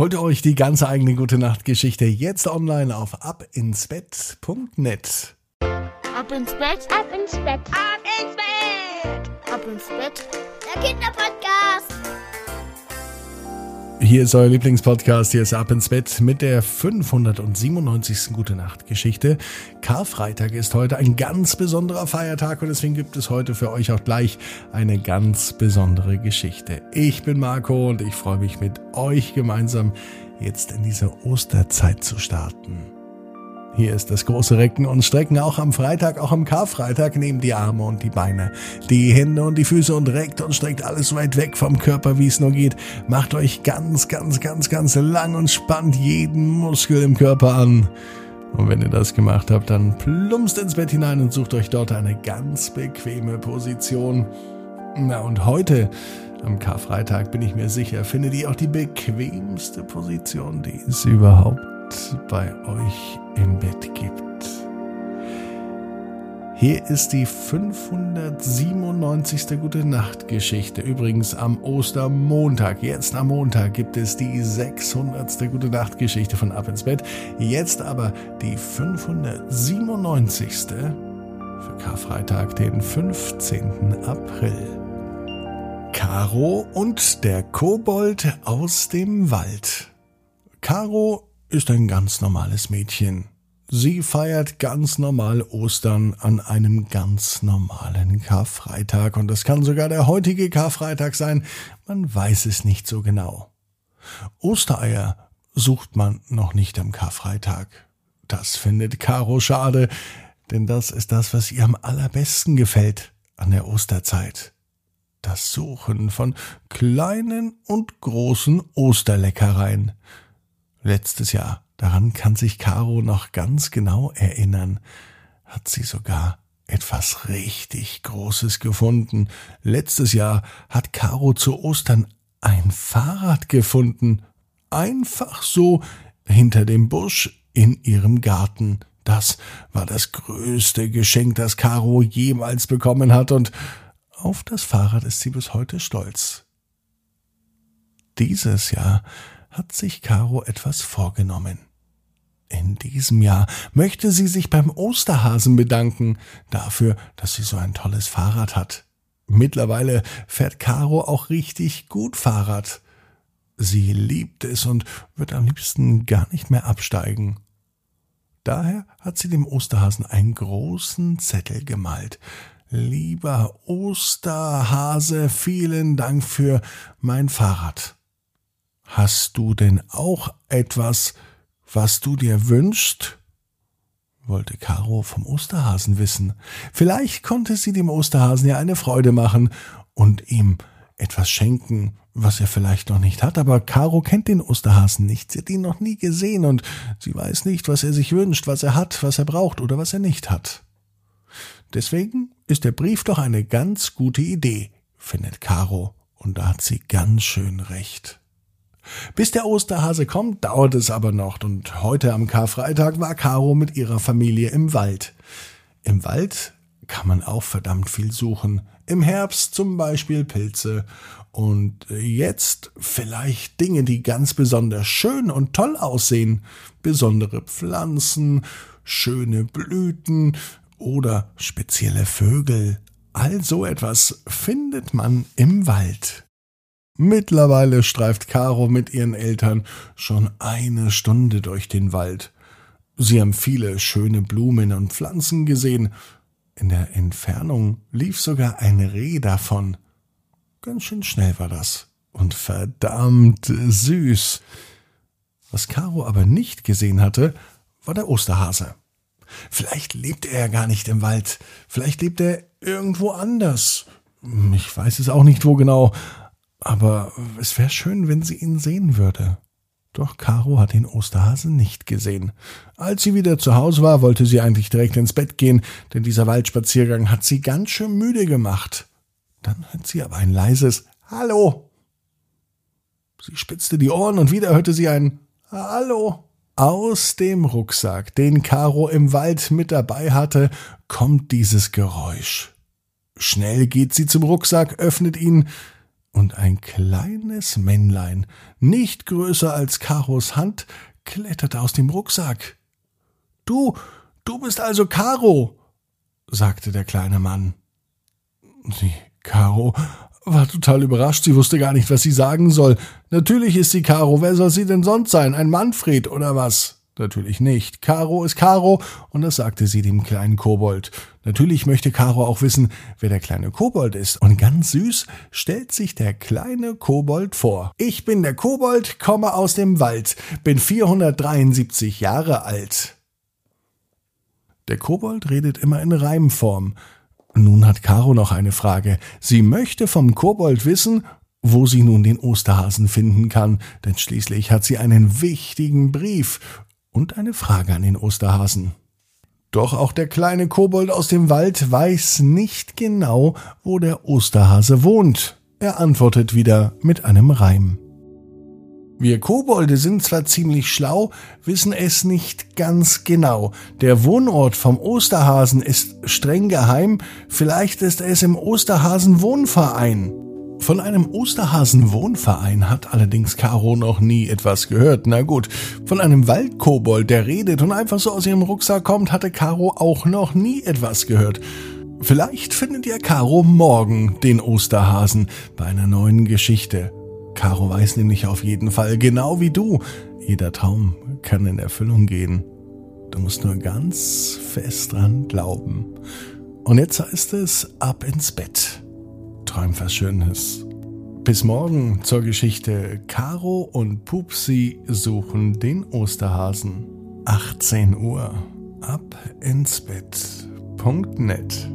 Holt euch die ganze eigene Gute Nacht Geschichte jetzt online auf abinsbett.net. Ab ins Bett, ab ins Bett, ab ins Bett, ab ins Bett. Der Kinderpodcast. Hier ist euer Lieblingspodcast, hier ist Ab ins Bett mit der 597. Gute Nacht Geschichte. Karfreitag ist heute ein ganz besonderer Feiertag und deswegen gibt es heute für euch auch gleich eine ganz besondere Geschichte. Ich bin Marco und ich freue mich mit euch gemeinsam jetzt in diese Osterzeit zu starten. Hier ist das große Recken und Strecken auch am Freitag, auch am Karfreitag. Nehmt die Arme und die Beine, die Hände und die Füße und reckt und streckt alles weit weg vom Körper, wie es nur geht. Macht euch ganz, ganz, ganz, ganz lang und spannt jeden Muskel im Körper an. Und wenn ihr das gemacht habt, dann plumpst ins Bett hinein und sucht euch dort eine ganz bequeme Position. Na und heute, am Karfreitag, bin ich mir sicher, findet ihr auch die bequemste Position, die es überhaupt bei euch im Bett gibt. Hier ist die 597. Gute Nacht Geschichte. Übrigens am Ostermontag, jetzt am Montag gibt es die 600. Gute Nacht Geschichte von Ab ins Bett. Jetzt aber die 597. für Karfreitag, den 15. April. Caro und der Kobold aus dem Wald. Caro ist ein ganz normales Mädchen. Sie feiert ganz normal Ostern an einem ganz normalen Karfreitag und das kann sogar der heutige Karfreitag sein, man weiß es nicht so genau. Ostereier sucht man noch nicht am Karfreitag. Das findet Caro schade, denn das ist das, was ihr am allerbesten gefällt an der Osterzeit. Das Suchen von kleinen und großen Osterleckereien. Letztes Jahr, daran kann sich Caro noch ganz genau erinnern, hat sie sogar etwas richtig Großes gefunden. Letztes Jahr hat Caro zu Ostern ein Fahrrad gefunden. Einfach so hinter dem Busch in ihrem Garten. Das war das größte Geschenk, das Caro jemals bekommen hat, und auf das Fahrrad ist sie bis heute stolz. Dieses Jahr hat sich Caro etwas vorgenommen. In diesem Jahr möchte sie sich beim Osterhasen bedanken dafür, dass sie so ein tolles Fahrrad hat. Mittlerweile fährt Caro auch richtig gut Fahrrad. Sie liebt es und wird am liebsten gar nicht mehr absteigen. Daher hat sie dem Osterhasen einen großen Zettel gemalt. Lieber Osterhase, vielen Dank für mein Fahrrad. Hast du denn auch etwas, was du dir wünschst? wollte Caro vom Osterhasen wissen. Vielleicht konnte sie dem Osterhasen ja eine Freude machen und ihm etwas schenken, was er vielleicht noch nicht hat, aber Caro kennt den Osterhasen nicht, sie hat ihn noch nie gesehen und sie weiß nicht, was er sich wünscht, was er hat, was er braucht oder was er nicht hat. Deswegen ist der Brief doch eine ganz gute Idee, findet Caro, und da hat sie ganz schön recht. Bis der Osterhase kommt, dauert es aber noch, und heute am Karfreitag war Caro mit ihrer Familie im Wald. Im Wald kann man auch verdammt viel suchen. Im Herbst zum Beispiel Pilze und jetzt vielleicht Dinge, die ganz besonders schön und toll aussehen. Besondere Pflanzen, schöne Blüten oder spezielle Vögel. All so etwas findet man im Wald. Mittlerweile streift Caro mit ihren Eltern schon eine Stunde durch den Wald. Sie haben viele schöne Blumen und Pflanzen gesehen. In der Entfernung lief sogar ein Reh davon. Ganz schön schnell war das und verdammt süß. Was Caro aber nicht gesehen hatte, war der Osterhase. Vielleicht lebt er ja gar nicht im Wald, vielleicht lebt er irgendwo anders. Ich weiß es auch nicht wo genau, aber es wäre schön, wenn sie ihn sehen würde. Doch Caro hat den Osterhasen nicht gesehen. Als sie wieder zu Hause war, wollte sie eigentlich direkt ins Bett gehen, denn dieser Waldspaziergang hat sie ganz schön müde gemacht. Dann hört sie aber ein leises Hallo. Sie spitzte die Ohren und wieder hörte sie ein Hallo. Aus dem Rucksack, den Caro im Wald mit dabei hatte, kommt dieses Geräusch. Schnell geht sie zum Rucksack, öffnet ihn und ein kleines Männlein, nicht größer als Karos Hand, kletterte aus dem Rucksack. Du, du bist also Karo, sagte der kleine Mann. Sie, Karo, war total überrascht. Sie wusste gar nicht, was sie sagen soll. Natürlich ist sie Karo. Wer soll sie denn sonst sein? Ein Manfred oder was? Natürlich nicht. Caro ist Caro, und das sagte sie dem kleinen Kobold. Natürlich möchte Caro auch wissen, wer der kleine Kobold ist. Und ganz süß stellt sich der kleine Kobold vor. Ich bin der Kobold, komme aus dem Wald, bin 473 Jahre alt. Der Kobold redet immer in Reimform. Nun hat Caro noch eine Frage. Sie möchte vom Kobold wissen, wo sie nun den Osterhasen finden kann, denn schließlich hat sie einen wichtigen Brief und eine Frage an den Osterhasen. Doch auch der kleine Kobold aus dem Wald weiß nicht genau, wo der Osterhase wohnt. Er antwortet wieder mit einem Reim. Wir Kobolde sind zwar ziemlich schlau, wissen es nicht ganz genau. Der Wohnort vom Osterhasen ist streng geheim, vielleicht ist es im Osterhasen Wohnverein. Von einem Osterhasen-Wohnverein hat allerdings Caro noch nie etwas gehört. Na gut, von einem Waldkobold, der redet und einfach so aus ihrem Rucksack kommt, hatte Caro auch noch nie etwas gehört. Vielleicht findet ihr Caro morgen den Osterhasen bei einer neuen Geschichte. Caro weiß nämlich auf jeden Fall, genau wie du, jeder Traum kann in Erfüllung gehen. Du musst nur ganz fest dran glauben. Und jetzt heißt es ab ins Bett träum was Schönes. Bis morgen zur Geschichte Caro und Pupsi suchen den Osterhasen. 18 Uhr. Ab ins Bett.net